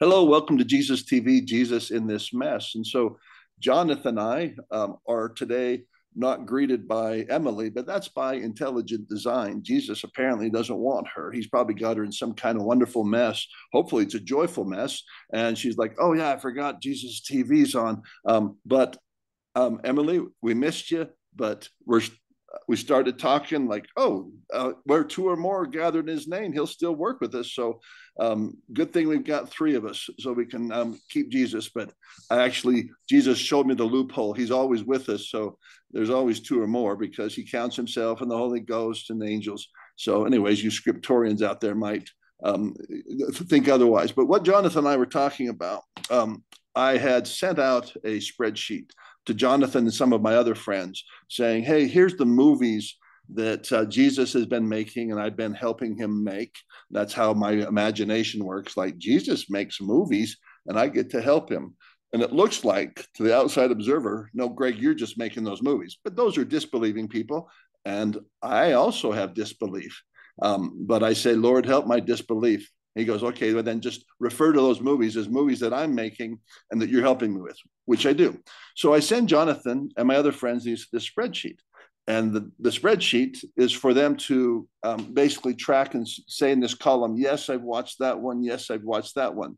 Hello, welcome to Jesus TV, Jesus in This Mess. And so, Jonathan and I um, are today not greeted by Emily, but that's by intelligent design. Jesus apparently doesn't want her. He's probably got her in some kind of wonderful mess. Hopefully, it's a joyful mess. And she's like, Oh, yeah, I forgot Jesus TV's on. Um, but um, Emily, we missed you, but we're we started talking like, oh, uh, where two or more gathered in his name, he'll still work with us. So um, good thing we've got three of us so we can um, keep Jesus. But I actually, Jesus showed me the loophole. He's always with us. So there's always two or more because he counts himself and the Holy Ghost and the angels. So anyways, you scriptorians out there might um, think otherwise. But what Jonathan and I were talking about, um, I had sent out a spreadsheet to Jonathan and some of my other friends saying, hey, here's the movies that uh, Jesus has been making and I've been helping him make. That's how my imagination works. Like Jesus makes movies and I get to help him. And it looks like to the outside observer, no, Greg, you're just making those movies. But those are disbelieving people. And I also have disbelief. Um, but I say, Lord, help my disbelief. He goes, okay, well, then just refer to those movies as movies that I'm making and that you're helping me with, which I do. So I send Jonathan and my other friends these, this spreadsheet. And the, the spreadsheet is for them to um, basically track and say in this column, yes, I've watched that one. Yes, I've watched that one.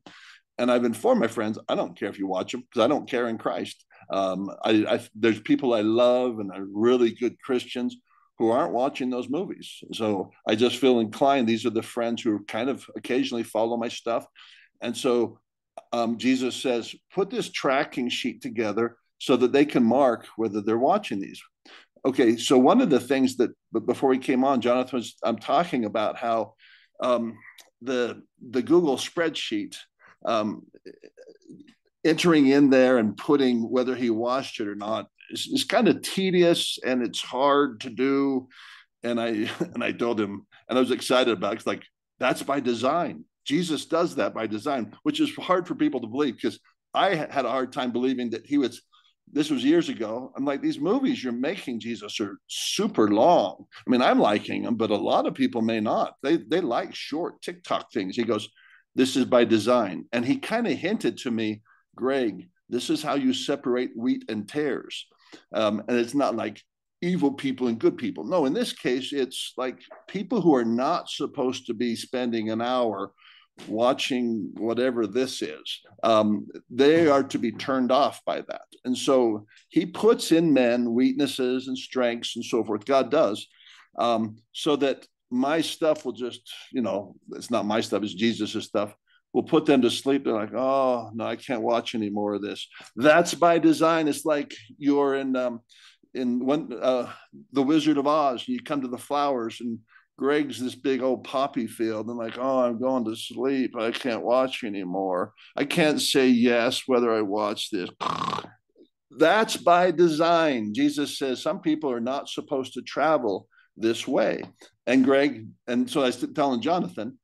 And I've informed my friends, I don't care if you watch them because I don't care in Christ. Um, I, I, there's people I love and are really good Christians who aren't watching those movies. So I just feel inclined. These are the friends who kind of occasionally follow my stuff. And so um, Jesus says, put this tracking sheet together so that they can mark whether they're watching these. Okay, so one of the things that but before we came on, Jonathan was I'm talking about how um, the the Google spreadsheet um, entering in there and putting whether he watched it or not is, is kind of tedious and it's hard to do. And I and I told him, and I was excited about it. It's like that's by design. Jesus does that by design, which is hard for people to believe because I had a hard time believing that he was. This was years ago. I'm like, these movies you're making, Jesus, are super long. I mean, I'm liking them, but a lot of people may not. They they like short TikTok things. He goes, this is by design, and he kind of hinted to me, Greg, this is how you separate wheat and tares. Um, and it's not like evil people and good people. No, in this case, it's like people who are not supposed to be spending an hour watching whatever this is. Um, they are to be turned off by that. And so he puts in men weaknesses and strengths and so forth. God does. Um, so that my stuff will just, you know, it's not my stuff, it's Jesus' stuff will put them to sleep. They're like, oh no, I can't watch any more of this. That's by design. It's like you're in um, in one uh, the Wizard of Oz. and You come to the flowers and Greg's this big old poppy field. And like, oh, I'm going to sleep. I can't watch anymore. I can't say yes whether I watch this. That's by design. Jesus says some people are not supposed to travel this way. And Greg, and so I was telling Jonathan,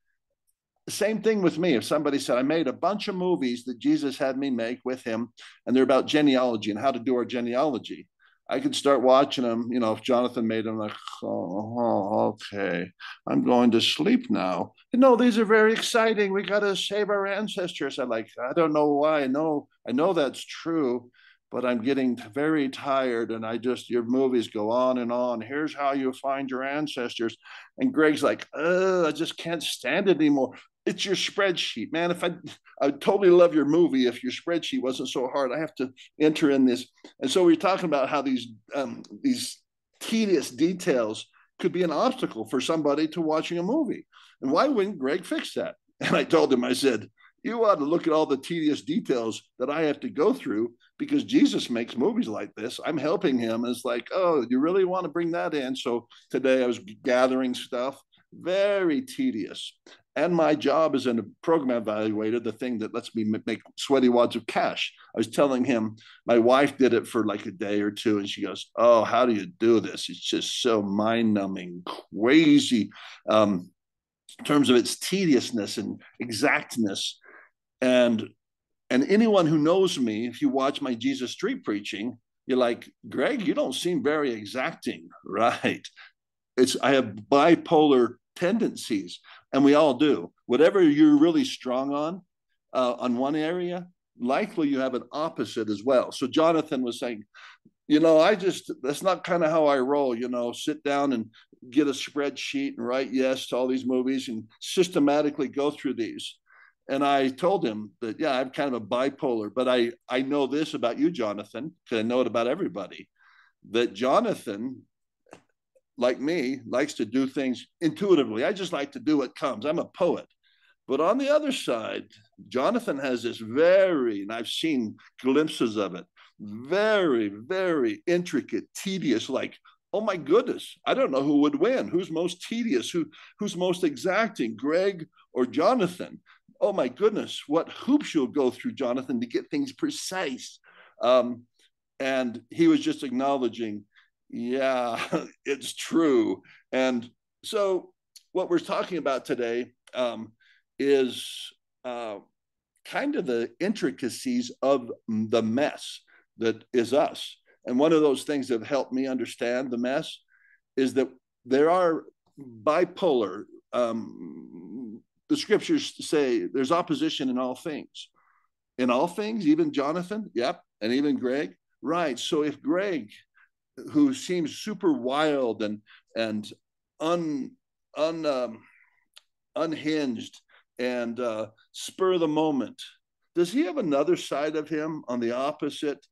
same thing with me. If somebody said, I made a bunch of movies that Jesus had me make with him, and they're about genealogy and how to do our genealogy, I could start watching them. You know, if Jonathan made them, like, oh, okay, I'm going to sleep now. No, these are very exciting. We got to save our ancestors. I like, I don't know why. I know, I know that's true, but I'm getting very tired. And I just, your movies go on and on. Here's how you find your ancestors. And Greg's like, I just can't stand it anymore it's your spreadsheet, man. If I I totally love your movie if your spreadsheet wasn't so hard. I have to enter in this, and so we are talking about how these um, these tedious details could be an obstacle for somebody to watching a movie. And why wouldn't Greg fix that? And I told him, I said, you ought to look at all the tedious details that I have to go through because Jesus makes movies like this. I'm helping him. It's like, oh, you really want to bring that in? So today I was gathering stuff, very tedious and my job as a program evaluator, the thing that lets me make sweaty wads of cash. I was telling him my wife did it for like a day or two, and she goes, "Oh, how do you do this? It's just so mind-numbing, crazy, um, in terms of its tediousness and exactness." And and anyone who knows me, if you watch my Jesus Street preaching, you're like, Greg, you don't seem very exacting, right? It's I have bipolar tendencies and we all do. Whatever you're really strong on, uh, on one area, likely you have an opposite as well. So Jonathan was saying, you know, I just that's not kind of how I roll. You know, sit down and get a spreadsheet and write yes to all these movies and systematically go through these. And I told him that yeah, I'm kind of a bipolar, but I I know this about you, Jonathan, because I know it about everybody. That Jonathan, like me, likes to do things intuitively. I just like to do what comes. I'm a poet. But on the other side, Jonathan has this very, and I've seen glimpses of it, very, very intricate, tedious, like, oh my goodness, I don't know who would win. Who's most tedious? Who who's most exacting, Greg or Jonathan? Oh my goodness, what hoops you'll go through, Jonathan, to get things precise. Um, and he was just acknowledging, yeah, it's true. And so what we're talking about today um, is uh, kind of the intricacies of the mess that is us. And one of those things that helped me understand the mess is that there are bipolar. Um, the scriptures say there's opposition in all things. In all things, even Jonathan, yep, and even Greg, right? So if Greg, who seems super wild and and un un um, unhinged and uh, spur of the moment, does he have another side of him on the opposite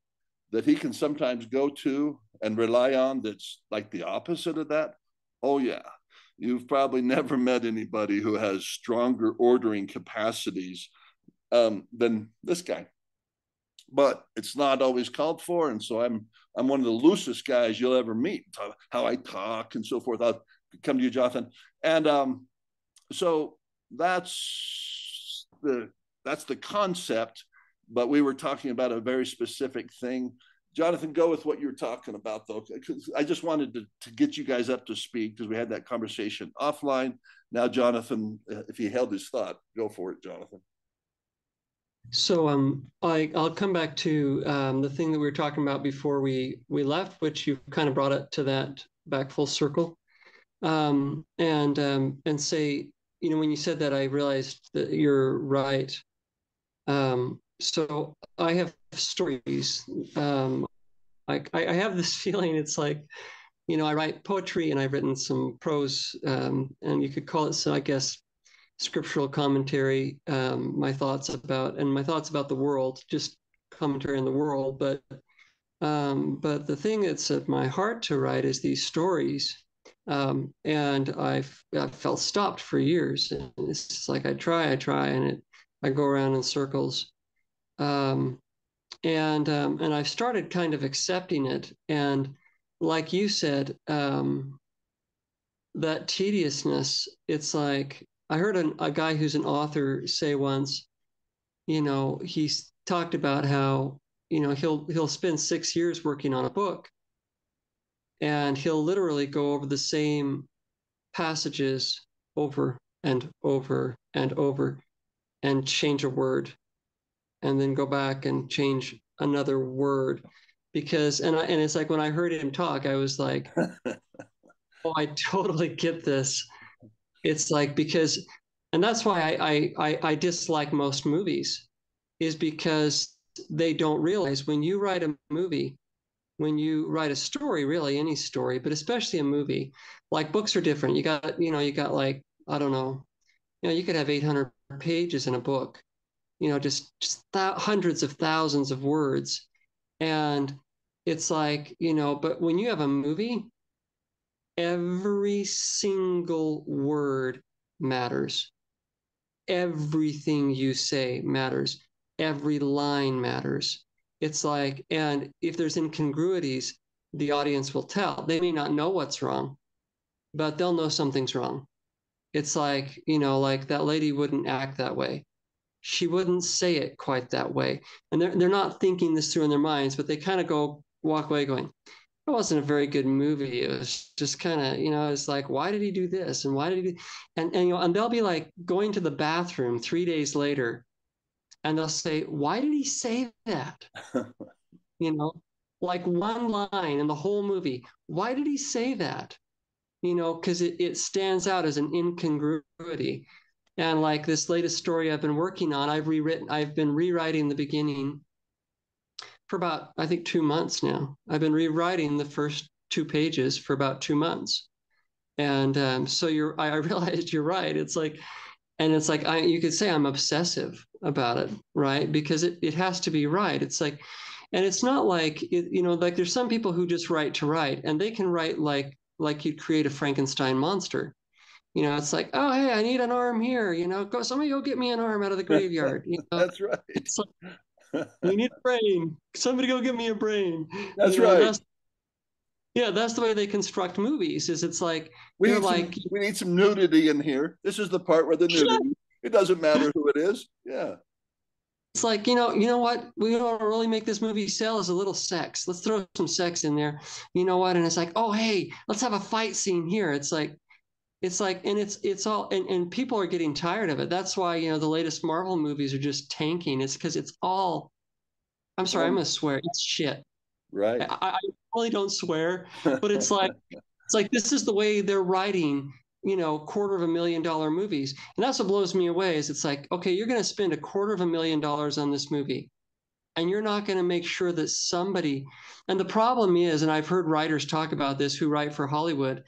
that he can sometimes go to and rely on that's like the opposite of that? Oh, yeah. You've probably never met anybody who has stronger ordering capacities um, than this guy. But it's not always called for. And so I'm I'm one of the loosest guys you'll ever meet, how I talk and so forth. I'll come to you, Jonathan. And um, so that's the that's the concept but we were talking about a very specific thing. Jonathan, go with what you were talking about, though. I just wanted to, to get you guys up to speed because we had that conversation offline. Now, Jonathan, uh, if he held his thought, go for it, Jonathan. So um, I, I'll come back to um, the thing that we were talking about before we we left, which you kind of brought it to that back full circle, um, and um, and say, you know, when you said that, I realized that you're right. Um, so I have stories. Um, I, I have this feeling it's like, you know, I write poetry and I've written some prose, and you could call it, so I guess, scriptural commentary. Um, my thoughts about and my thoughts about the world, just commentary on the world. But um, but the thing that's at my heart to write is these stories. Um, and I've, I've felt stopped for years. And it's just like I try, I try, and it I go around in circles. Um, and um, and I've started kind of accepting it. And like you said, um, that tediousness, it's like I heard an, a guy who's an author say once, you know, he's talked about how you know he'll he'll spend six years working on a book, and he'll literally go over the same passages over and over and over and change a word and then go back and change another word because and I, and it's like when I heard him talk, I was like, oh, I totally get this. It's like because, and that's why I I I dislike most movies, is because they don't realize when you write a movie, when you write a story, really any story, but especially a movie, like books are different. You got you know you got like I don't know, you know you could have 800 pages in a book you know, just, just th- hundreds of thousands of words. And it's like, you know, but when you have a movie, every single word matters. Everything you say matters. Every line matters. It's like, and if there's incongruities, the audience will tell. They may not know what's wrong, but they'll know something's wrong. It's like, you know, like that lady wouldn't act that way she wouldn't say it quite that way. And they're, they're not thinking this through in their minds, but they kind of go walk away going, it wasn't a very good movie. It was just kind of, you know, it's like, why did he do this? And why did he do? And, and, you know, and they'll be like going to the bathroom three days later and they'll say, why did he say that? you know, like one line in the whole movie. Why did he say that? You know, because it, it stands out as an incongruity And like this latest story I've been working on, I've rewritten, I've been rewriting the beginning for about, I think, two months now. I've been rewriting the first two pages for about two months. And um, so you're, I realized you're right. It's like, and it's like, I, you could say I'm obsessive about it, right? Because it, it has to be right. It's like, and it's not like, it, you know, like there's some people who just write to write and they can write like, like you'd create a Frankenstein monster. You know, it's like, oh, hey, I need an arm here. You know, go somebody go get me an arm out of the graveyard. You know? That's right. It's like, we need a brain. Somebody go get me a brain. That's you know, right. That's, yeah, that's the way they construct movies. Is it's like we need like some, we need some nudity in here. This is the part where the nudity. it doesn't matter who it is. Yeah. It's like you know, you know what? We don't really make this movie sell is a little sex. Let's throw some sex in there. You know what? And it's like, oh hey, let's have a fight scene here. It's like, it's like, and it's it's all, and and people are getting tired of it. That's why you know the latest Marvel movies are just tanking. It's because it's all. I'm sorry, I'm gonna swear. It's shit. Right. I, I really don't swear, but it's like it's like this is the way they're writing you know quarter of a million dollar movies and that's what blows me away is it's like okay you're going to spend a quarter of a million dollars on this movie and you're not going to make sure that somebody and the problem is and i've heard writers talk about this who write for hollywood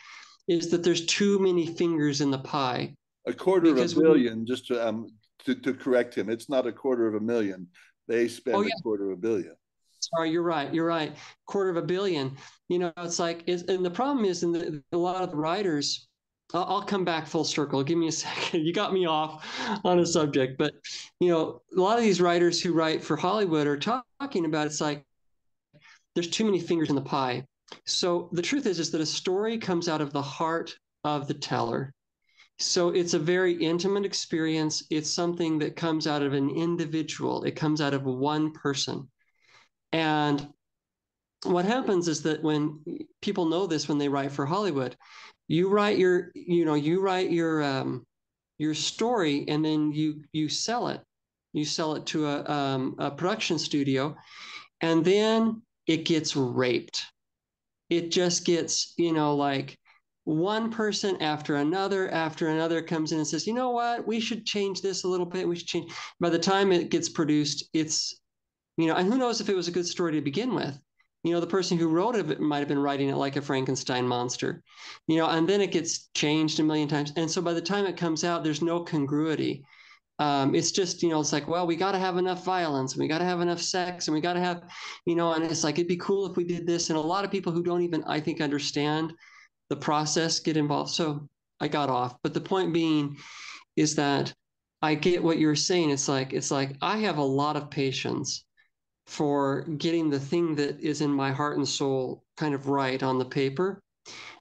is that there's too many fingers in the pie. A quarter of a billion we, just to, um, to, to correct him it's not a quarter of a million. They spend oh, yeah. a quarter of a billion. Sorry you're right you're right. Quarter of a billion you know it's like it's, and the problem is in the, a lot of the writers I'll, I'll come back full circle. Give me a second. You got me off on a subject but you know a lot of these writers who write for hollywood are talk, talking about it's like there's too many fingers in the pie so the truth is is that a story comes out of the heart of the teller so it's a very intimate experience it's something that comes out of an individual it comes out of one person and what happens is that when people know this when they write for Hollywood, you write your, you know, you write your um, your story and then you you sell it. You sell it to a, um, a production studio, and then it gets raped. It just gets, you know, like one person after another after another comes in and says, you know what, we should change this a little bit. We should change. By the time it gets produced, it's you know, and who knows if it was a good story to begin with. You know, the person who wrote it might have been writing it like a Frankenstein monster, you know, and then it gets changed a million times. And so by the time it comes out, there's no congruity. Um, it's just, you know, it's like, well, we got to have enough violence and we got to have enough sex and we got to have, you know, and it's like, it'd be cool if we did this. And a lot of people who don't even, I think, understand the process get involved. So I got off. But the point being is that I get what you're saying. It's like, it's like, I have a lot of patience for getting the thing that is in my heart and soul kind of right on the paper.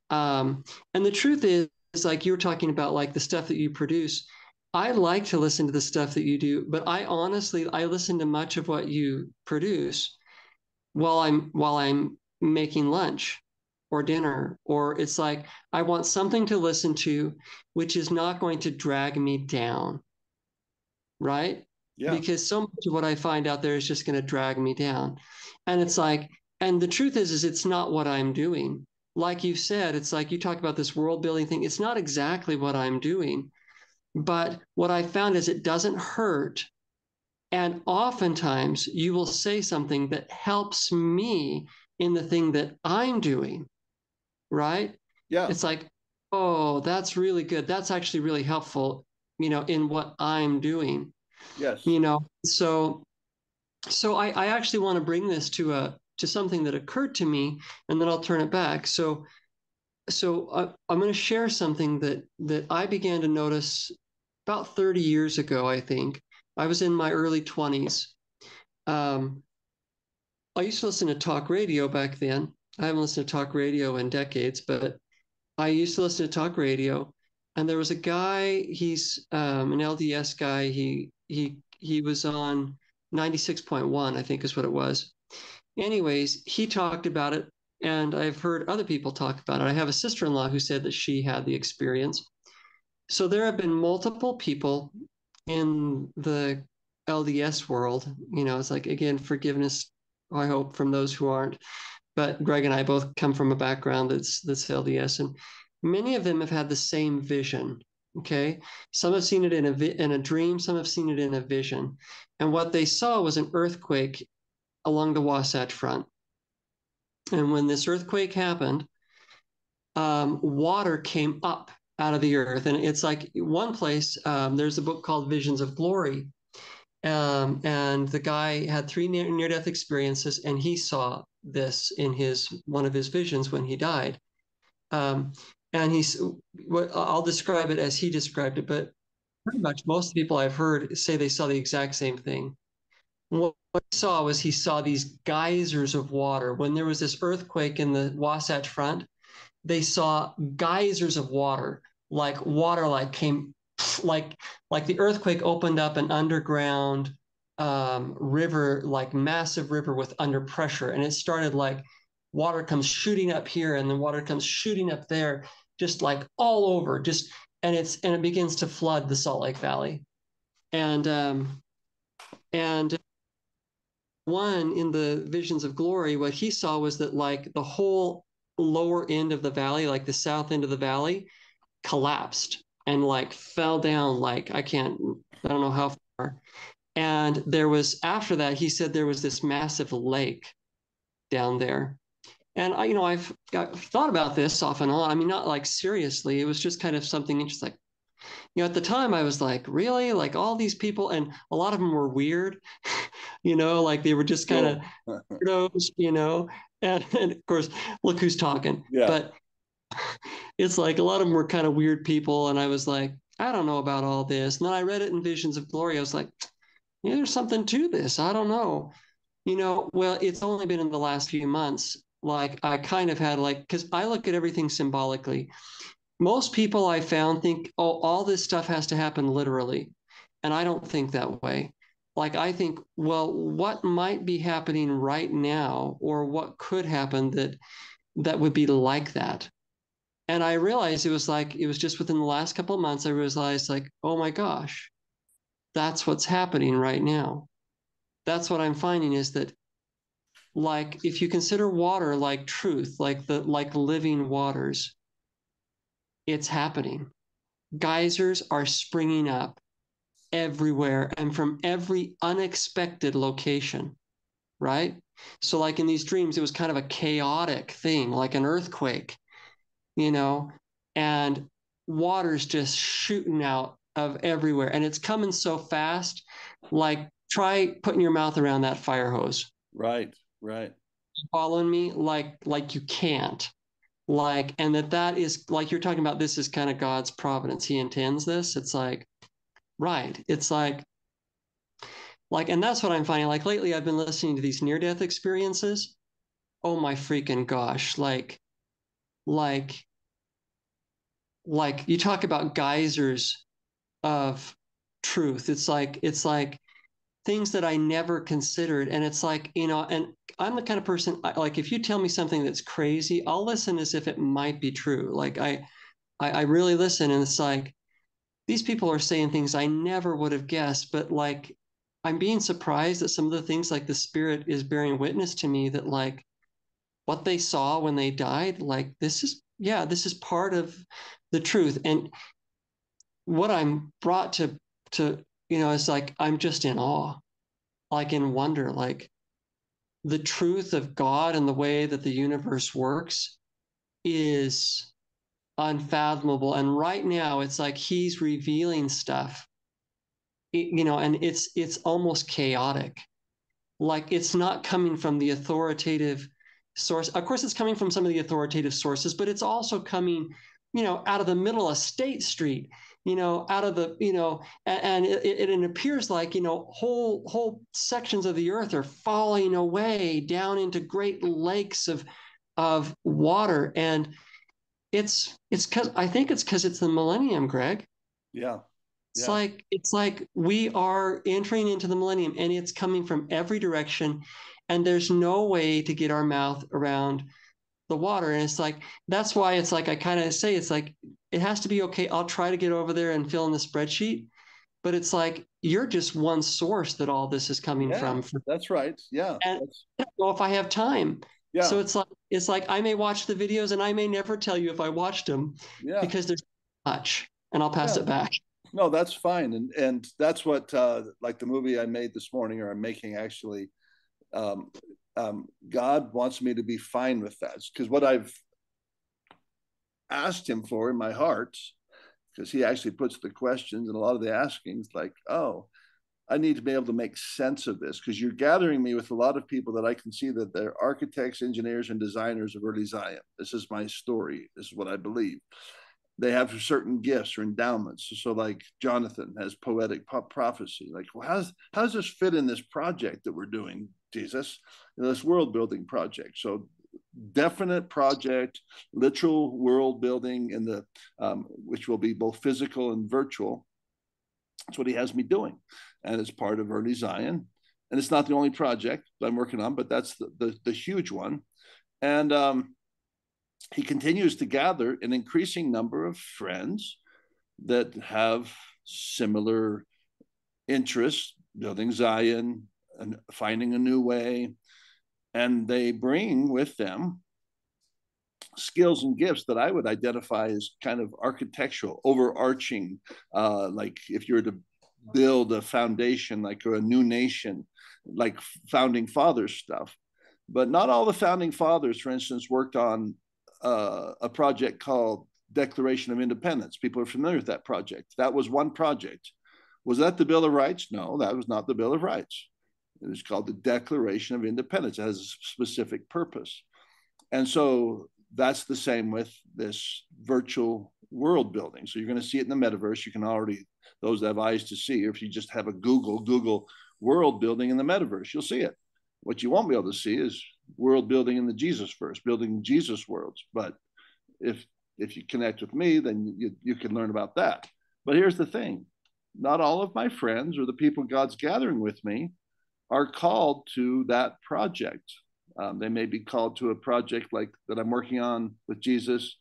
Um, and the truth is, like you were talking about, like the stuff that you produce. I like to listen to the stuff that you do, but I honestly I listen to much of what you produce while I'm while I'm making lunch or dinner or it's like I want something to listen to which is not going to drag me down. Right? Yeah. Because so much of what I find out there is just going to drag me down. And it's like, and the truth is, is it's not what I'm doing. Like you said, it's like you talk about this world building thing. It's not exactly what I'm doing. But what I found is it doesn't hurt. And oftentimes you will say something that helps me in the thing that I'm doing. Right? Yeah. It's like, oh, that's really good. That's actually really helpful, you know, in what I'm doing. Yes. You know, so so I, I actually want to bring this to a to something that occurred to me, and then I'll turn it back. So so I, I'm going to share something that that I began to notice about 30 years ago. I think I was in my early 20s. Um, I used to listen to talk radio back then. I haven't listened to talk radio in decades, but I used to listen to talk radio. And there was a guy. He's um, an LDS guy. He he he was on 96.1 i think is what it was anyways he talked about it and i've heard other people talk about it i have a sister-in-law who said that she had the experience so there have been multiple people in the lds world you know it's like again forgiveness i hope from those who aren't but greg and i both come from a background that's that's lds and many of them have had the same vision Okay. Some have seen it in a, vi- in a dream, some have seen it in a vision. And what they saw was an earthquake along the Wasatch Front. And when this earthquake happened, um, water came up out of the earth. And it's like one place, um, there's a book called Visions of Glory. Um, and the guy had three near, death experiences, and he saw this in his one of his visions when he died. Um, and he's I'll describe it as he described it, but pretty much most people I've heard say they saw the exact same thing. What he saw was he saw these geysers of water. When there was this earthquake in the Wasatch Front, they saw geysers of water, like water like came like like the earthquake opened up an underground um, river, like massive river with under pressure, and it started like water comes shooting up here, and the water comes shooting up there, just like all over, just and it's and it begins to flood the Salt Lake Valley, and um, and one in the visions of glory, what he saw was that like the whole lower end of the valley, like the south end of the valley, collapsed and like fell down like I can't I don't know how far. And there was after that he said there was this massive lake down there. And I, you know, I've, I've thought about this off and on. I mean, not like seriously. It was just kind of something interesting. Like, you know, at the time I was like, really? Like all these people, and a lot of them were weird, you know, like they were just kind of weirdos, you know. And, and of course, look who's talking. Yeah. But it's like a lot of them were kind of weird people. And I was like, I don't know about all this. And then I read it in Visions of Glory. I was like, yeah, there's something to this. I don't know. You know, well, it's only been in the last few months. Like I kind of had like, because I look at everything symbolically. Most people I found think, oh, all this stuff has to happen literally. And I don't think that way. Like I think, well, what might be happening right now, or what could happen that that would be like that? and I realized it was like it was just within the last couple of months I realized like oh my gosh that's what's happening right now. That's what I'm finding is that like if you consider water like truth like the like living waters it's happening. Geysers are springing up everywhere and from every unexpected location right so like in these dreams it was kind of a chaotic thing like an earthquake you know, and water's just shooting out of everywhere and it's coming so fast. Like try putting your mouth around that fire hose. Right, right. Following me like like you can't. Like and that that is like you're talking about this is kind of God's providence. He intends this. It's like right. It's like like and that's what I'm finding like lately I've been listening to these near death experiences. Oh my freaking gosh. Like like like you talk about geysers of truth it's like it's like things that i never considered and it's like you know and i'm the kind of person like if you tell me something that's crazy i'll listen as if it might be true like i i, I really listen and it's like these people are saying things i never would have guessed but like i'm being surprised that some of the things like the spirit is bearing witness to me that like what they saw when they died like this is yeah, this is part of the truth. And what I'm brought to to you know is like I'm just in awe, like in wonder, like the truth of God and the way that the universe works is unfathomable. And right now, it's like He's revealing stuff, you know, and it's it's almost chaotic. Like it's not coming from the authoritative source. Of course, it's coming from some of the authoritative sources, but it's also coming, you know, out of the middle of State Street, you know, out of the, you know, and, and it, it, it appears like, you know, whole whole sections of the earth are falling away down into great lakes of of water, and it's it's because I think it's because it's the millennium, Greg. Yeah. It's yeah. like it's like we are entering into the millennium and it's coming from every direction and there's no way to get our mouth around the water and it's like that's why it's like i kind of say it's like it has to be okay i'll try to get over there and fill in the spreadsheet but it's like you're just one source that all this is coming yeah, from that's right yeah and I don't know if i have time yeah. so it's like it's like i may watch the videos and i may never tell you if i watched them yeah. because there's much and I'll pass Yeah. it back. No, that's fine, and and that's what uh, like the movie I made this morning, or I'm making actually. Um, um, God wants me to be fine with that because what I've asked Him for in my heart, because He actually puts the questions and a lot of the askings, like, oh, I need to be able to make sense of this because you're gathering me with a lot of people that I can see that they're architects, engineers, and designers of early Zion. This is my story. This is what I believe. They have certain gifts or endowments. So, like Jonathan has poetic prophecy. Like, well, how's how does this fit in this project that we're doing, Jesus? This world building project. So, definite project, literal world building in the um, which will be both physical and virtual. That's what he has me doing and it's part of Early Zion. And it's not the only project that I'm working on, but that's the, the, the huge one. And um, he continues to gather an increasing number of friends that have similar interests, building Zion and finding a new way. And they bring with them skills and gifts that I would identify as kind of architectural, overarching. Uh, like if you were to build a foundation like or a new nation, like founding fathers stuff. But not all the founding fathers, for instance, worked on uh, a project called Declaration of Independence. People are familiar with that project. That was one project. Was that the Bill of Rights? No, that was not the Bill of Rights. It was called the Declaration of Independence. It has a specific purpose. And so that's the same with this virtual world building. So you're going to see it in the metaverse. You can already those that have eyes to see. Or if you just have a Google, Google world building in the metaverse, you'll see it. What you won't be able to see is world building in the Jesus verse, building Jesus worlds. But if if you connect with me, then you, you can learn about that. But here's the thing not all of my friends or the people God's gathering with me are called to that project. Um, they may be called to a project like that I'm working on with Jesus,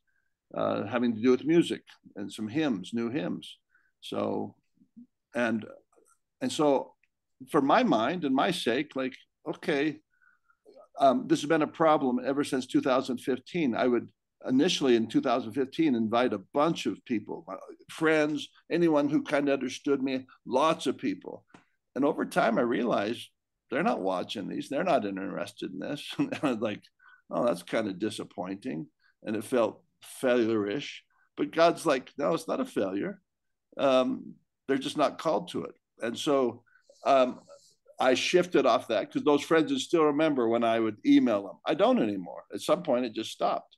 uh, having to do with music and some hymns, new hymns. So, and and so, for my mind and my sake, like okay, um, this has been a problem ever since 2015. I would initially in 2015 invite a bunch of people, friends, anyone who kind of understood me, lots of people. And over time, I realized they're not watching these, they're not interested in this. and I was like, oh, that's kind of disappointing. And it felt failure-ish. But God's like, no, it's not a failure um, they're just not called to it. And so um, I shifted off that because those friends would still remember when I would email them. I don't anymore. At some point, it just stopped.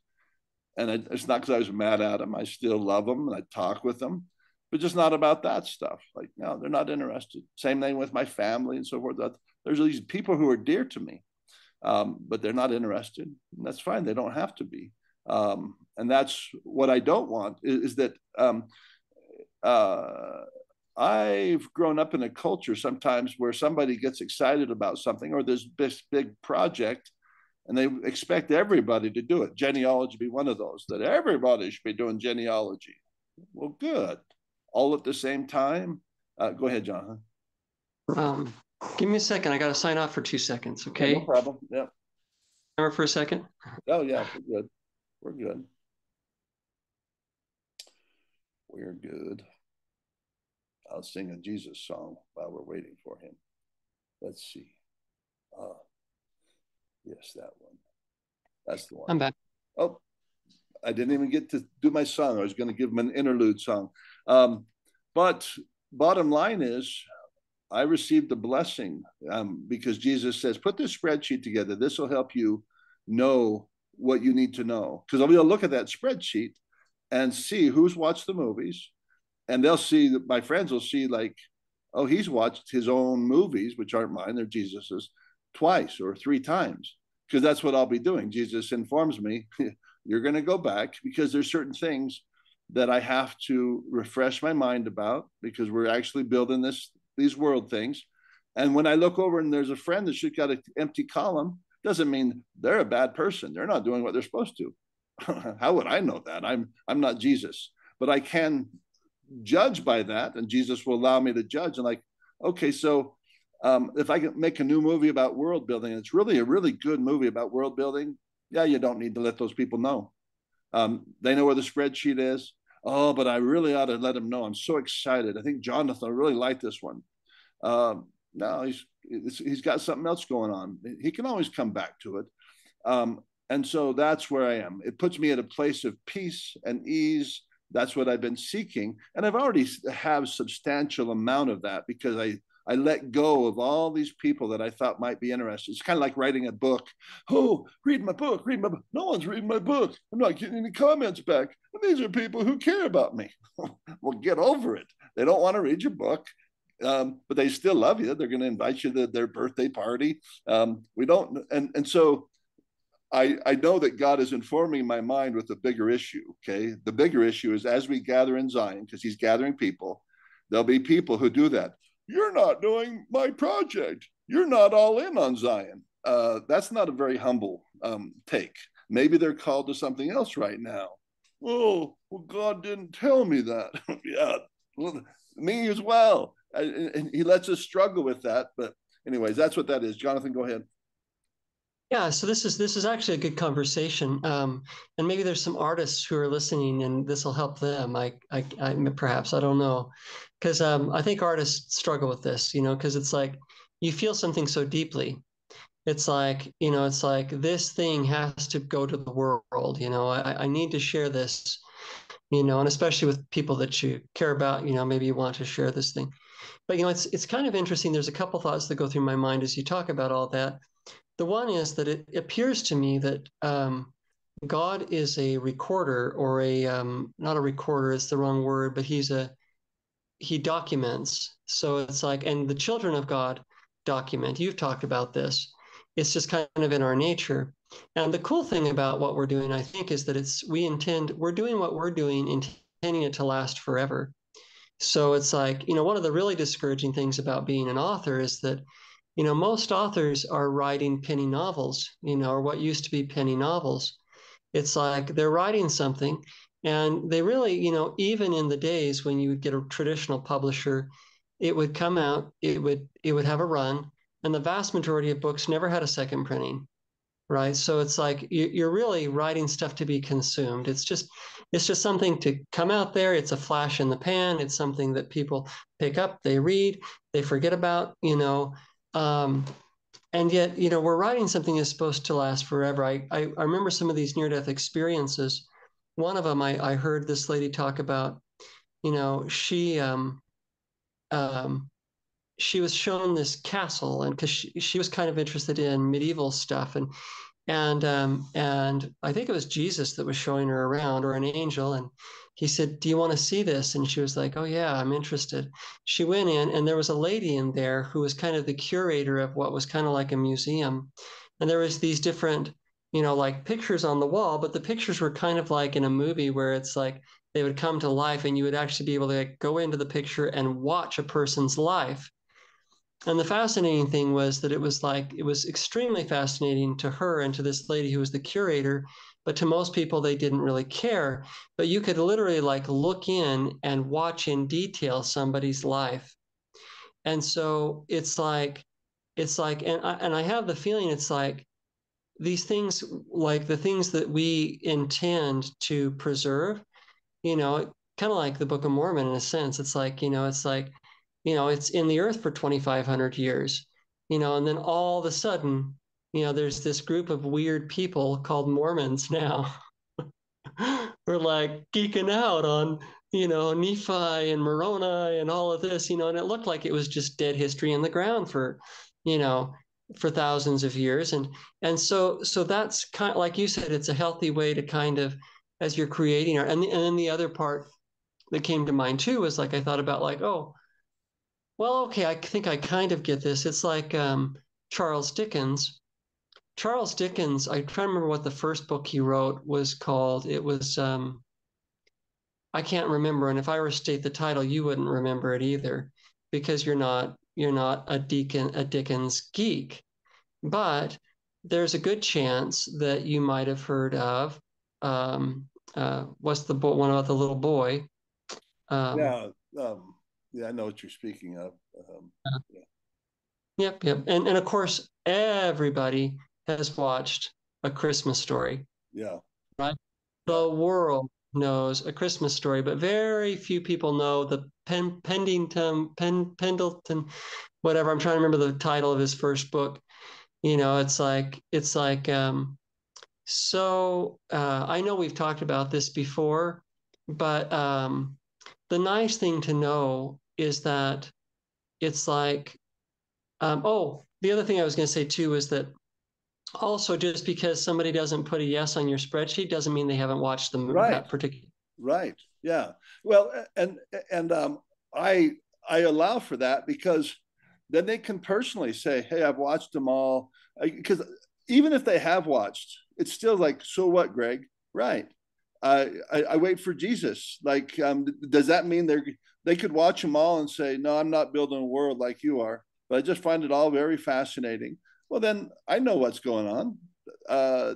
And it, it's not because I was mad at them. I still love them and I talk with them, but just not about that stuff. Like, no, they're not interested. Same thing with my family and so forth. There's these people who are dear to me, um, but they're not interested. That's fine. They don't have to be. Um, and that's what I don't want is, is that um, uh, I've grown up in a culture sometimes where somebody gets excited about something or there's this big project and they expect everybody to do it. Genealogy be one of those that everybody should be doing genealogy. Well, good. All at the same time. Uh, go ahead, John. Um, give me a second. I got to sign off for two seconds. Okay. Yeah, no problem. Yeah. Remember for a second. Oh yeah, we're good. We're good. We're good. I'll sing a Jesus song while we're waiting for him. Let's see. Uh, yes, that one. That's the one. I'm back. Oh, I didn't even get to do my song. I was going to give him an interlude song. Um, but bottom line is, I received a blessing um, because Jesus says, put this spreadsheet together. This will help you know what you need to know. Because I'll be able to look at that spreadsheet and see who's watched the movies, and they'll see that my friends will see like, oh, he's watched his own movies, which aren't mine, they're Jesus's, twice or three times, because that's what I'll be doing. Jesus informs me, you're going to go back because there's certain things that I have to refresh my mind about because we're actually building this these world things. And when I look over and there's a friend that's got an empty column, doesn't mean they're a bad person. They're not doing what they're supposed to. How would I know that? I'm I'm not Jesus, but I can judge by that, and Jesus will allow me to judge. And like, okay, so um, if I can make a new movie about world building, it's really a really good movie about world building. Yeah, you don't need to let those people know. Um, they know where the spreadsheet is. Oh, but I really ought to let him know. I'm so excited. I think Jonathan really liked this one. Um, no, he's he's got something else going on. He can always come back to it. Um, and so that's where I am. It puts me at a place of peace and ease. That's what I've been seeking, and I've already have substantial amount of that because I I let go of all these people that I thought might be interested. It's kind of like writing a book. Oh, read my book, read my book. No one's reading my book. I'm not getting any comments back. And these are people who care about me. well, get over it. They don't want to read your book. Um, but they still love you. They're going to invite you to their birthday party. Um, we don't, and and so I, I know that God is informing my mind with a bigger issue. Okay. The bigger issue is as we gather in Zion, because he's gathering people, there'll be people who do that. You're not doing my project. You're not all in on Zion. Uh, that's not a very humble um, take. Maybe they're called to something else right now. Oh, well, God didn't tell me that. yeah, well, me as well. And, and he lets us struggle with that. But, anyways, that's what that is. Jonathan, go ahead. Yeah, so this is this is actually a good conversation, um, and maybe there's some artists who are listening, and this will help them. I, I, I perhaps I don't know, because um, I think artists struggle with this, you know, because it's like you feel something so deeply. It's like you know, it's like this thing has to go to the world. You know, I, I need to share this, you know, and especially with people that you care about. You know, maybe you want to share this thing, but you know, it's it's kind of interesting. There's a couple thoughts that go through my mind as you talk about all that the one is that it appears to me that um, God is a recorder or a um, not a recorder, it's the wrong word, but he's a he documents. So it's like, and the children of God document. You've talked about this. It's just kind of in our nature. And the cool thing about what we're doing, I think, is that it's we intend we're doing what we're doing, intending it to last forever. So it's like, you know, one of the really discouraging things about being an author is that you know, most authors are writing penny novels, you know, or what used to be penny novels. It's like they're writing something and they really, you know, even in the days when you would get a traditional publisher, it would come out, it would it would have a run, and the vast majority of books never had a second printing. Right. So it's like you're really writing stuff to be consumed. It's just it's just something to come out there. It's a flash in the pan. It's something that people pick up, they read, they forget about, you know, um, and yet, you know, we're writing something that's supposed to last forever. I, I, I remember some of these near death experiences. One of them, I, I heard this lady talk about, you know, she, um, um, she was shown this castle and because she, she was kind of interested in medieval stuff and and um, and I think it was Jesus that was showing her around or an angel and he said, Do you want to see this? And she was like, Oh, yeah, I'm interested. She went in, and there was a lady in there who was kind of the curator of what was kind of like a museum. And there was these different, you know, like pictures on the wall, but the pictures were kind of like in a movie where it's like they would come to life and you would actually be able to like, go into the picture and watch a person's life. And the fascinating thing was that it was like, it was extremely fascinating to her and to this lady who was the curator but to most people they didn't really care but you could literally like look in and watch in detail somebody's life and so it's like it's like and I, and I have the feeling it's like these things like the things that we intend to preserve you know kind of like the book of mormon in a sense it's like you know it's like you know it's in the earth for 2500 years you know and then all of a sudden you know, there's this group of weird people called Mormons now. We're like geeking out on, you know, Nephi and Moroni and all of this, you know, and it looked like it was just dead history in the ground for, you know, for thousands of years. And and so so that's kind of like you said, it's a healthy way to kind of as you're creating art. And, and then the other part that came to mind too was like I thought about like, oh, well, okay, I think I kind of get this. It's like um, Charles Dickens Charles Dickens, I try to remember what the first book he wrote was called. It was um, I can't remember, and if I were to state the title, you wouldn't remember it either, because you're not you're not a Deacon a Dickens geek. But there's a good chance that you might have heard of um, uh, what's the bo- one about the little boy? Um, yeah, um, yeah, I know what you're speaking of. Um, yeah. Yep, yep, and and of course everybody has watched A Christmas Story. Yeah. Right? The world knows A Christmas Story, but very few people know the Pen, Pendington, Pen, Pendleton, whatever. I'm trying to remember the title of his first book. You know, it's like it's like um, so. Uh, I know we've talked about this before, but um, the nice thing to know is that it's like, um, oh, the other thing I was going to say too is that also just because somebody doesn't put a yes on your spreadsheet doesn't mean they haven't watched the movie Right. that particular. Right. Yeah. Well, and and um, I I allow for that because then they can personally say, "Hey, I've watched them all." Because even if they have watched, it's still like, "So what, Greg?" Right. I I, I wait for Jesus. Like, um, does that mean they're they could watch them all and say, "No, I'm not building a world like you are," but I just find it all very fascinating. Well, then I know what's going on. Uh,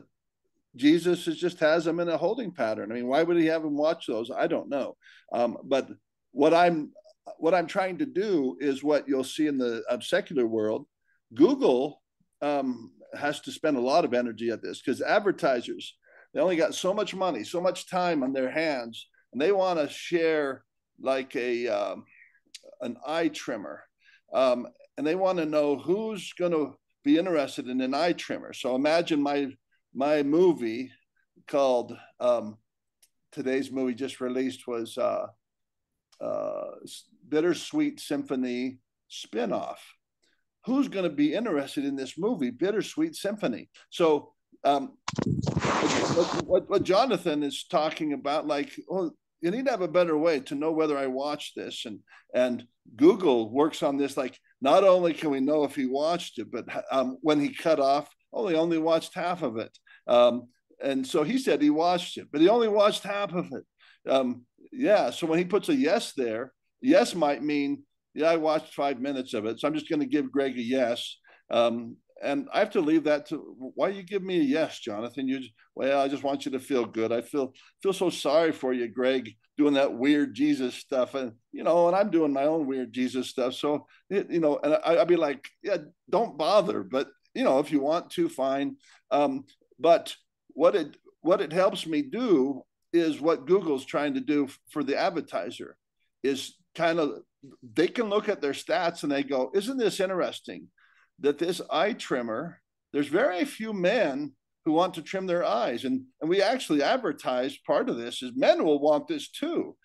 Jesus is just has them in a holding pattern. I mean, why would he have them watch those? I don't know. Um, but what I'm what I'm trying to do is what you'll see in the secular world. Google um, has to spend a lot of energy at this because advertisers they only got so much money, so much time on their hands, and they want to share like a um, an eye trimmer, um, and they want to know who's going to be interested in an eye trimmer. So imagine my my movie called um, today's movie just released was uh, uh, Bittersweet Symphony spinoff. Who's going to be interested in this movie, Bittersweet Symphony? So, um, what, what, what, Jonathan is talking about, like, well, you need to have a better way to know whether I watched this, and and Google works on this. Like, not only can we know if he watched it, but um, when he cut off, oh, he only watched half of it. Um, and so he said he watched it, but he only watched half of it. Um, yeah. So when he puts a yes there, yes might mean, yeah, I watched five minutes of it. So I'm just going to give Greg a yes. Um, and I have to leave that to why you give me a yes, Jonathan. You well, I just want you to feel good. I feel feel so sorry for you, Greg, doing that weird Jesus stuff, and you know, and I'm doing my own weird Jesus stuff. So you know, and I, would be like, yeah, don't bother. But you know, if you want to, fine. Um, but what it what it helps me do is what Google's trying to do for the advertiser is kind of they can look at their stats and they go, isn't this interesting? That this eye trimmer, there's very few men who want to trim their eyes. And, and we actually advertise part of this is men will want this too,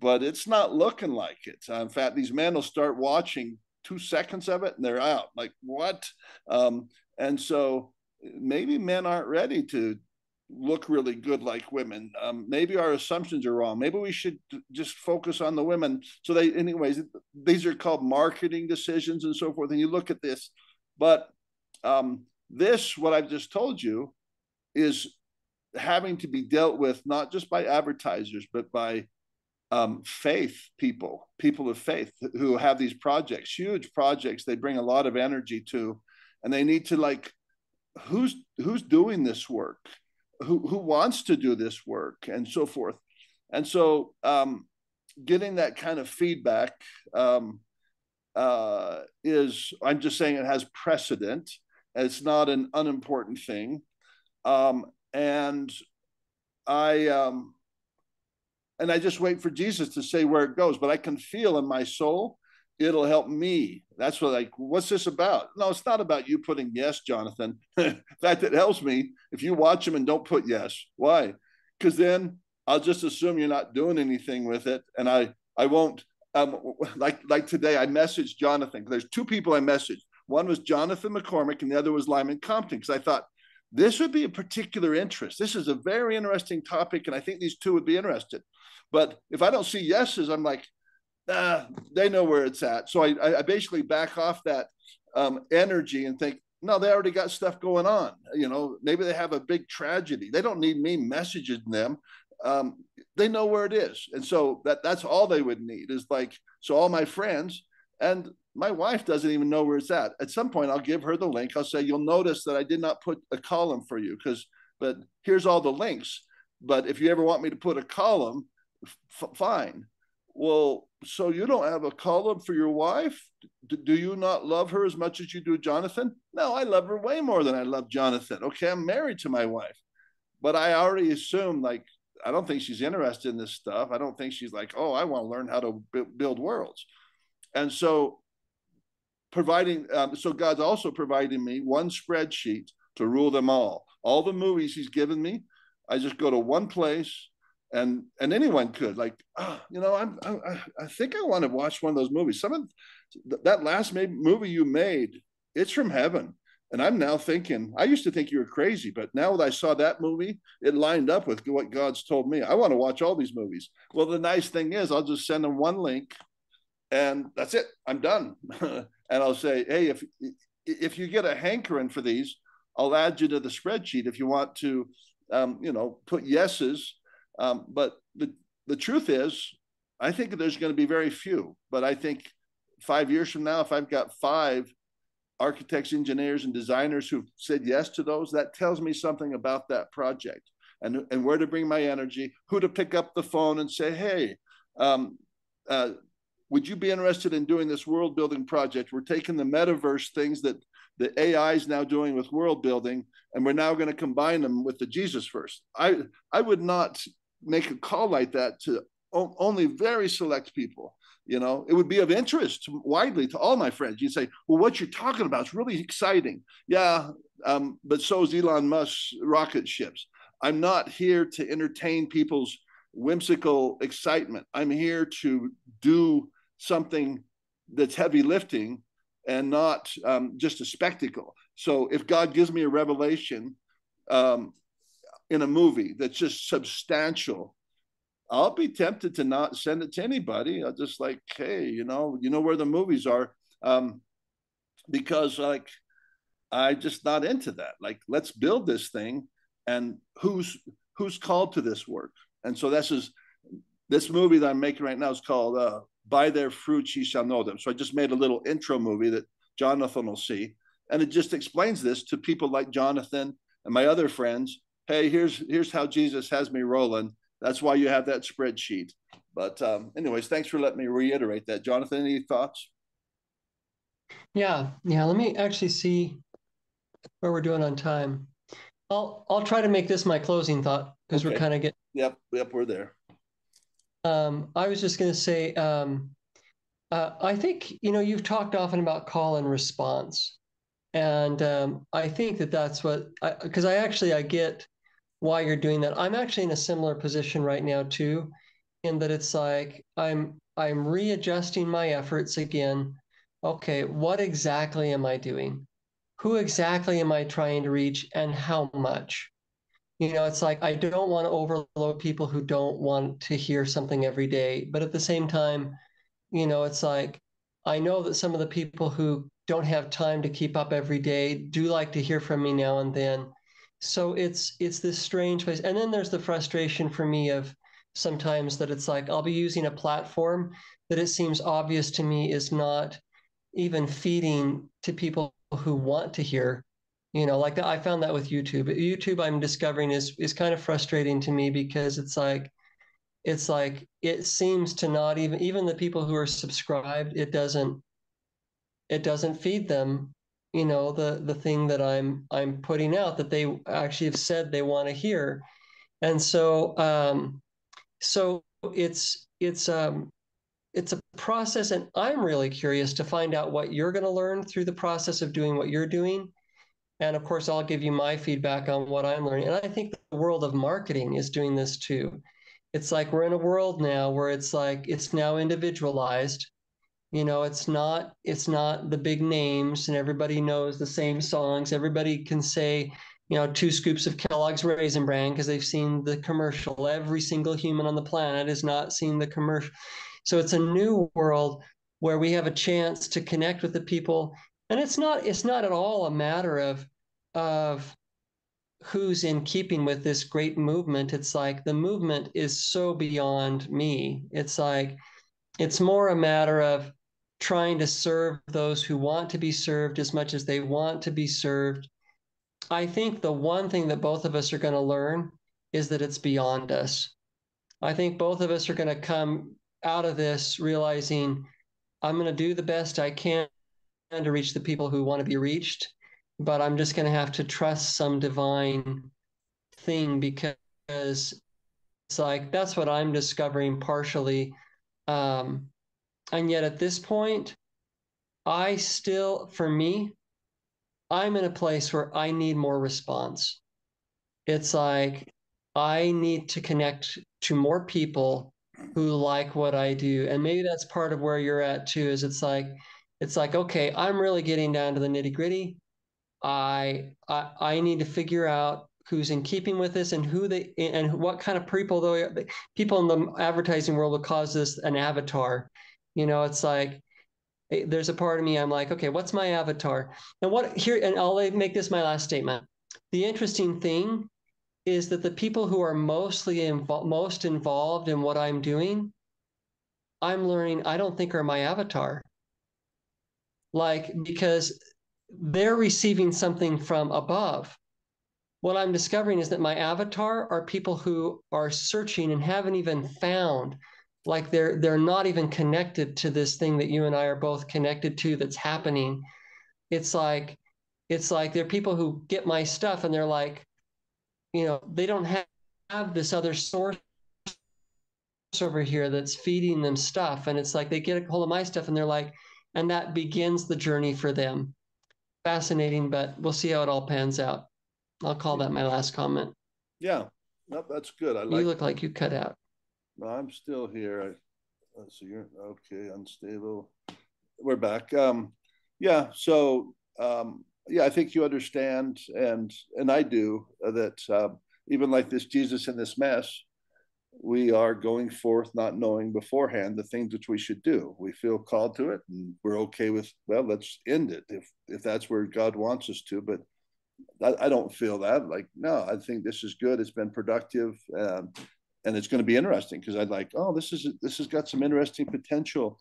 but it's not looking like it. in fact, these men will start watching two seconds of it and they're out like, what? Um, and so maybe men aren't ready to look really good like women. Um, maybe our assumptions are wrong. Maybe we should just focus on the women. So they, anyways, these are called marketing decisions and so forth. And you look at this, but um, this, what I've just told you, is having to be dealt with not just by advertisers, but by um, faith people, people of faith who have these projects, huge projects. They bring a lot of energy to, and they need to like, who's who's doing this work, who who wants to do this work, and so forth. And so, um, getting that kind of feedback um, uh, is I'm just saying it has precedent. It's not an unimportant thing, um, and I um, and I just wait for Jesus to say where it goes. But I can feel in my soul it'll help me. That's what like what's this about? No, it's not about you putting yes, Jonathan. in fact, it helps me if you watch them and don't put yes. Why? Because then I'll just assume you're not doing anything with it, and I I won't um, like like today, I messaged Jonathan. There's two people I messaged. One was Jonathan McCormick, and the other was Lyman Compton, because I thought this would be a particular interest. This is a very interesting topic, and I think these two would be interested. But if I don't see yeses, I'm like, ah, they know where it's at. So I, I basically back off that um, energy and think, no, they already got stuff going on. You know, maybe they have a big tragedy. They don't need me messaging them um, they know where it is. And so that that's all they would need is like, so all my friends and my wife doesn't even know where it's at. At some point, I'll give her the link. I'll say, you'll notice that I did not put a column for you because, but here's all the links. But if you ever want me to put a column, f- fine. Well, so you don't have a column for your wife? D- do you not love her as much as you do Jonathan? No, I love her way more than I love Jonathan. Okay, I'm married to my wife, but I already assume like I don't think she's interested in this stuff. I don't think she's like, oh, I want to learn how to build worlds. And so, providing, um, so God's also providing me one spreadsheet to rule them all. All the movies He's given me, I just go to one place, and and anyone could like, oh, you know, I'm, I, I think I want to watch one of those movies. Some of that last movie you made, it's from heaven and I'm now thinking, I used to think you were crazy, but now that I saw that movie, it lined up with what God's told me. I want to watch all these movies. Well, the nice thing is, I'll just send them one link and that's it. I'm done. and I'll say, hey, if if you get a hankering for these, I'll add you to the spreadsheet if you want to, um, you know, put yeses. Um, but the the truth is, I think there's going to be very few. But I think five years from now, if I've got five architects, engineers, and designers who've said yes to those, that tells me something about that project and, and where to bring my energy, who to pick up the phone and say, hey, um, uh, would you be interested in doing this world building project? We're taking the metaverse things that the AI is now doing with world building, and we're now going to combine them with the Jesus first. I, I would not make a call like that to only very select people you know it would be of interest widely to all my friends. You'd say well what you're talking about is really exciting. Yeah um, but so is elon musk's rocket ships. I'm not here to entertain people's whimsical excitement. I'm here to do something that's heavy lifting and not um, just a spectacle. So if god gives me a revelation um, in a movie that's just substantial I'll be tempted to not send it to anybody. I'll just like, hey, you know, you know where the movies are, um, because like I'm just not into that. Like, let's build this thing, and who's who's called to this work? And so this is this movie that I'm making right now is called uh, "By Their Fruits Ye Shall Know Them." So I just made a little intro movie that Jonathan will see, and it just explains this to people like Jonathan and my other friends. Hey, here's here's how Jesus has me rolling that's why you have that spreadsheet. But um, anyways, thanks for letting me reiterate that. Jonathan, any thoughts? Yeah, yeah. Let me actually see where we're doing on time. I'll I'll try to make this my closing thought because okay. we're kind of getting. Yep, yep, we're there. Um, I was just going to say, um, uh, I think you know you've talked often about call and response, and um, I think that that's what because I, I actually I get why you're doing that. I'm actually in a similar position right now too, in that it's like I'm I'm readjusting my efforts again. Okay, what exactly am I doing? Who exactly am I trying to reach and how much? You know, it's like I don't want to overload people who don't want to hear something every day, but at the same time, you know, it's like I know that some of the people who don't have time to keep up every day do like to hear from me now and then so it's it's this strange place. And then there's the frustration for me of sometimes that it's like i'll be using a platform that it seems obvious to me is not even feeding to people who want to hear. You know like i found that with youtube. Youtube i'm discovering is is kind of frustrating to me because it's like it's like it seems to not even even the people who are subscribed it doesn't it doesn't feed them you know the the thing that i'm i'm putting out that they actually have said they want to hear. And so um so it's it's um it's a process and i'm really curious to find out what you're going to learn through the process of doing what you're doing. And of course i'll give you my feedback on what i'm learning. And i think the world of marketing is doing this too. It's like we're in a world now where it's like it's now individualized you know it's not it's not the big names and everybody knows the same songs. Everybody can say you know two scoops of kellogg's raisin bran because they've seen the commercial. Every single human on the planet has not seen the commercial. So it's a new world where we have a chance to connect with the people. And it's not it's not at all a matter of of who's in keeping with this great movement. It's like the movement is so beyond me. It's like it's more a matter of trying to serve those who want to be served as much as they want to be served. I think the one thing that both of us are going to learn is that it's beyond us. I think both of us are going to come out of this realizing I'm going to do the best I can to reach the people who want to be reached, but I'm just going to have to trust some divine thing because it's like that's what I'm discovering partially. Um, and yet at this point, I still, for me, I'm in a place where I need more response. It's like I need to connect to more people who like what I do. And maybe that's part of where you're at too, is it's like, it's like, okay, I'm really getting down to the nitty gritty. I, I I need to figure out who's in keeping with this and who they and what kind of people though people in the advertising world will cause this an avatar. You know, it's like eh, there's a part of me I'm like, okay, what's my avatar? And what here and I'll make this my last statement. The interesting thing is that the people who are mostly invo- most involved in what I'm doing, I'm learning I don't think are my avatar. Like because they're receiving something from above. What I'm discovering is that my avatar are people who are searching and haven't even found like they're they're not even connected to this thing that you and I are both connected to that's happening. It's like it's like there are people who get my stuff and they're like, you know, they don't have, have this other source over here that's feeding them stuff. And it's like they get a hold of my stuff and they're like, and that begins the journey for them. Fascinating, but we'll see how it all pans out. I'll call that my last comment. Yeah, no, that's good. I like. You look like you cut out. I'm still here. I, let's. You're okay. Unstable. We're back. Um, yeah. So um, yeah, I think you understand, and and I do that. Uh, even like this Jesus in this mess, we are going forth not knowing beforehand the things which we should do. We feel called to it, and we're okay with well, let's end it if if that's where God wants us to. But I, I don't feel that. Like no, I think this is good. It's been productive. Um, and it's going to be interesting because I'd like, oh, this is this has got some interesting potential,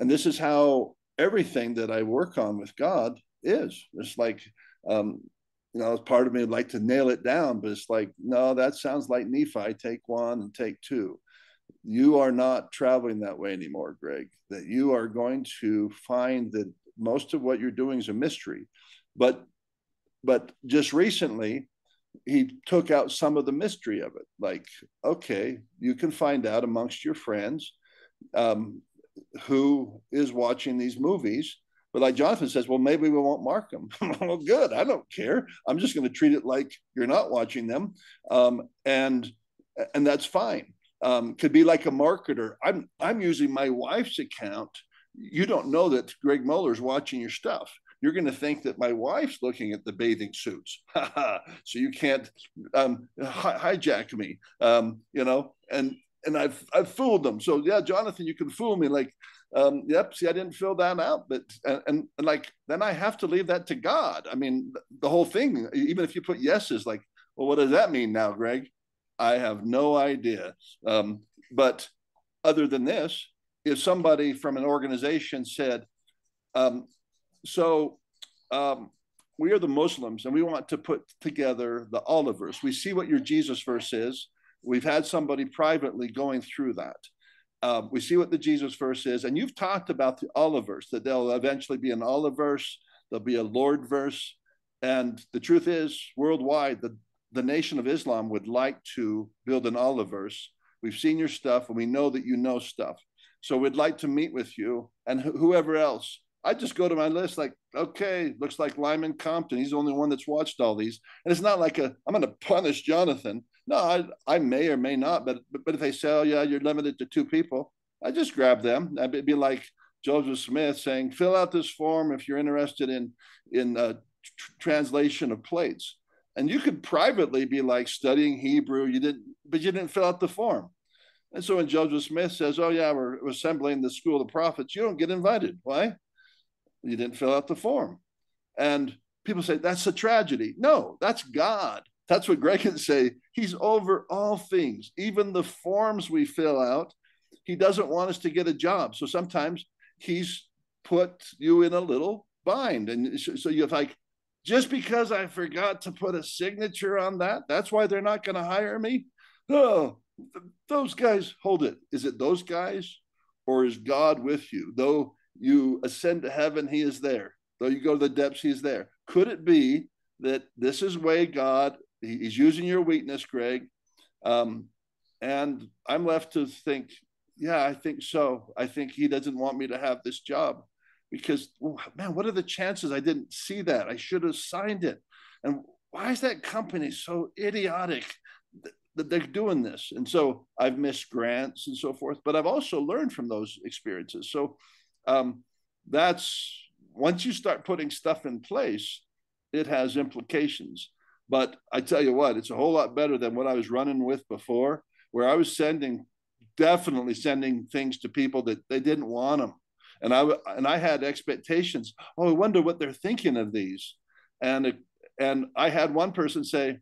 and this is how everything that I work on with God is. It's like, um, you know, part of me would like to nail it down, but it's like, no, that sounds like Nephi. Take one and take two. You are not traveling that way anymore, Greg. That you are going to find that most of what you're doing is a mystery, but but just recently he took out some of the mystery of it. Like, okay, you can find out amongst your friends um, who is watching these movies. But like Jonathan says, well, maybe we won't mark them. well, good. I don't care. I'm just going to treat it like you're not watching them, um, and and that's fine. Um, could be like a marketer. I'm I'm using my wife's account. You don't know that Greg Muller's watching your stuff you're going to think that my wife's looking at the bathing suits. so you can't um, hijack me, um, you know, and, and I've, I've fooled them. So yeah, Jonathan, you can fool me. Like, um, yep, see, I didn't fill that out, but, and, and, and like, then I have to leave that to God. I mean, the whole thing, even if you put yeses, like, well, what does that mean now, Greg? I have no idea. Um, but other than this, if somebody from an organization said, um, so um, we are the Muslims and we want to put together the olive verse. We see what your Jesus verse is. We've had somebody privately going through that. Uh, we see what the Jesus verse is, and you've talked about the Olivers, that there'll eventually be an olive verse, there'll be a Lord verse, and the truth is, worldwide, the the nation of Islam would like to build an olive verse. We've seen your stuff, and we know that you know stuff. So we'd like to meet with you and wh- whoever else I just go to my list like, okay, looks like Lyman Compton. He's the only one that's watched all these. And it's not like a I'm going to punish Jonathan. No, I, I may or may not, but, but if they say, oh yeah, you're limited to two people, I just grab them. It'd be like Joseph Smith saying, fill out this form if you're interested in in uh, tr- translation of plates. And you could privately be like studying Hebrew, you didn't, but you didn't fill out the form. And so when Joseph Smith says, "Oh yeah, we're, we're assembling the school of the prophets," you don't get invited. Why? You didn't fill out the form. And people say, that's a tragedy. No, that's God. That's what Greg can say. He's over all things, even the forms we fill out. He doesn't want us to get a job. So sometimes he's put you in a little bind. And so you have like, just because I forgot to put a signature on that, that's why they're not going to hire me. Oh, those guys, hold it. Is it those guys or is God with you? Though you ascend to heaven, he is there. Though you go to the depths, he is there. Could it be that this is way God, he's using your weakness, Greg, um, and I'm left to think, yeah, I think so. I think he doesn't want me to have this job because, man, what are the chances I didn't see that? I should have signed it. And why is that company so idiotic that they're doing this? And so I've missed grants and so forth, but I've also learned from those experiences. So um, that's once you start putting stuff in place, it has implications. But I tell you what, it's a whole lot better than what I was running with before, where I was sending, definitely sending things to people that they didn't want them, and I and I had expectations. Oh, I wonder what they're thinking of these, and it, and I had one person say,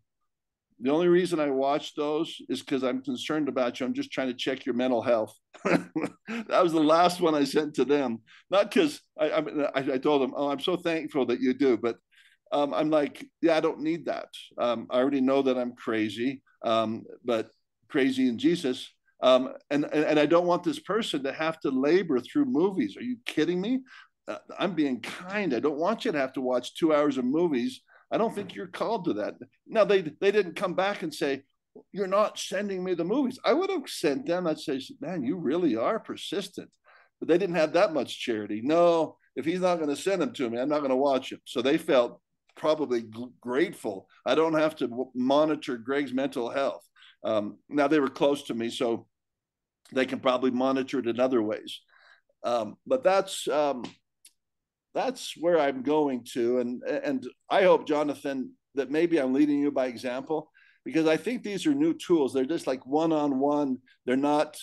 the only reason I watch those is because I'm concerned about you. I'm just trying to check your mental health. that was the last one I sent to them. Not because I, I, I, told them, oh, I'm so thankful that you do, but um, I'm like, yeah, I don't need that. Um, I already know that I'm crazy, um, but crazy in Jesus. Um, and, and I don't want this person to have to labor through movies. Are you kidding me? Uh, I'm being kind. I don't want you to have to watch two hours of movies I don't think you're called to that. Now they they didn't come back and say, You're not sending me the movies. I would have sent them. I'd say, Man, you really are persistent. But they didn't have that much charity. No, if he's not going to send them to me, I'm not going to watch them. So they felt probably grateful. I don't have to monitor Greg's mental health. Um, now they were close to me, so they can probably monitor it in other ways. Um, but that's um, that's where I'm going to. And and I hope, Jonathan, that maybe I'm leading you by example because I think these are new tools. They're just like one on one. They're not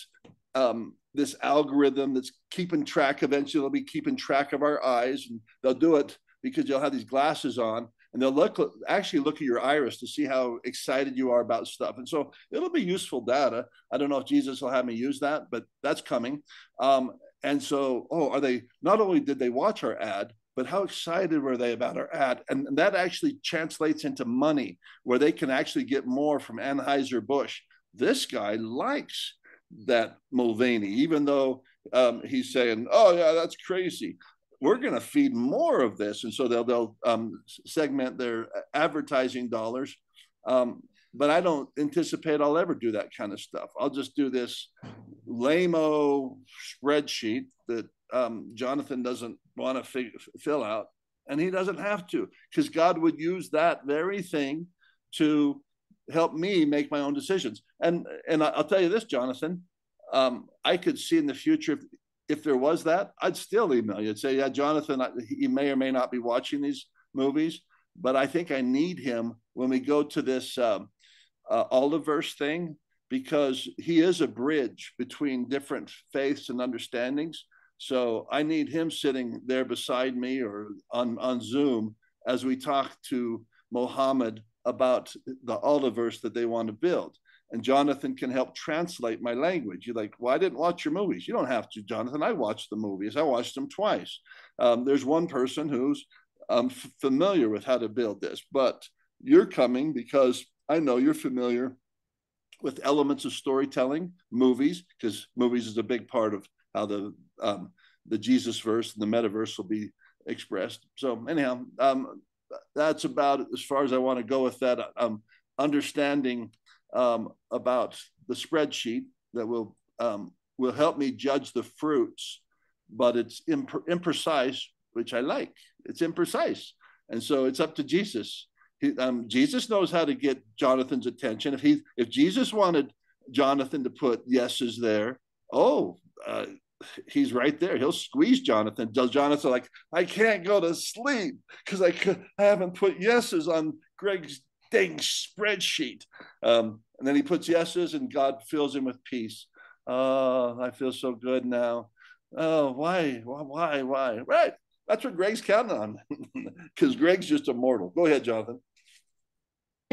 um, this algorithm that's keeping track. Eventually, they'll be keeping track of our eyes, and they'll do it because you'll have these glasses on, and they'll look actually look at your iris to see how excited you are about stuff. And so it'll be useful data. I don't know if Jesus will have me use that, but that's coming. Um, and so, oh, are they not only did they watch our ad, but how excited were they about our ad? And, that actually translates into money where they can actually get more from Anheuser-Busch. This guy likes that Mulvaney, even though um, he's saying, oh, yeah, that's crazy. We're going to feed more of this. And so they'll, they'll um, segment their advertising dollars. Um, but I don't anticipate I'll ever do that kind of stuff. I'll just do this lame-o spreadsheet that um, Jonathan doesn't want to fill out, and he doesn't have to, because God would use that very thing to help me make my own decisions. And and I'll tell you this, Jonathan, um, I could see in the future if, if there was that, I'd still email you and say, yeah, Jonathan, he may or may not be watching these movies, but I think I need him when we go to this um, uh, Oliver's thing because he is a bridge between different faiths and understandings. So I need him sitting there beside me or on, on Zoom as we talk to Mohammed about the Oliverse that they want to build. And Jonathan can help translate my language. You're like, well, I didn't watch your movies. You don't have to, Jonathan. I watched the movies. I watched them twice. Um, there's one person who's um, familiar with how to build this, but you're coming because I know you're familiar with elements of storytelling, movies, because movies is a big part of how the um, the Jesus verse and the metaverse will be expressed. So anyhow, um, that's about as far as I want to go with that. Um, understanding um, about the spreadsheet that will um, will help me judge the fruits, but it's imp- imprecise, which I like. It's imprecise, and so it's up to Jesus um, Jesus knows how to get Jonathan's attention. If he, if Jesus wanted Jonathan to put yeses there, oh, uh, he's right there. He'll squeeze Jonathan. Does Jonathan like, I can't go to sleep because I could, I haven't put yeses on Greg's dang spreadsheet. Um, and then he puts yeses, and God fills him with peace. Oh, I feel so good now. Oh, why, why, why? Right. That's what Greg's counting on because Greg's just a mortal. Go ahead, Jonathan.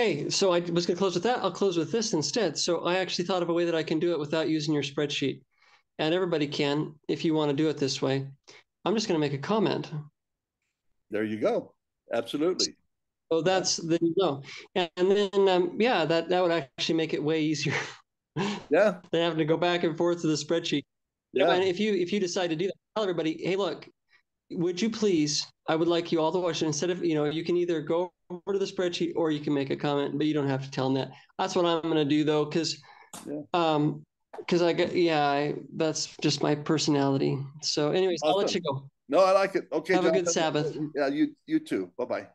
Okay, so I was going to close with that. I'll close with this instead. So I actually thought of a way that I can do it without using your spreadsheet. And everybody can if you want to do it this way. I'm just going to make a comment. There you go. Absolutely. So that's the no. And then, um, yeah, that, that would actually make it way easier. yeah. than having to go back and forth to the spreadsheet. Yeah. And if you if you decide to do that, tell everybody, hey, look, would you please? I would like you all to watch it instead of you know you can either go over to the spreadsheet or you can make a comment, but you don't have to tell them that. That's what I'm going to do though, because Yeah. Um, because I get yeah, I, that's just my personality. So, anyways, I'll let you go. No, I like it. Okay. Have a good Sabbath. Yeah, you you too. Bye bye.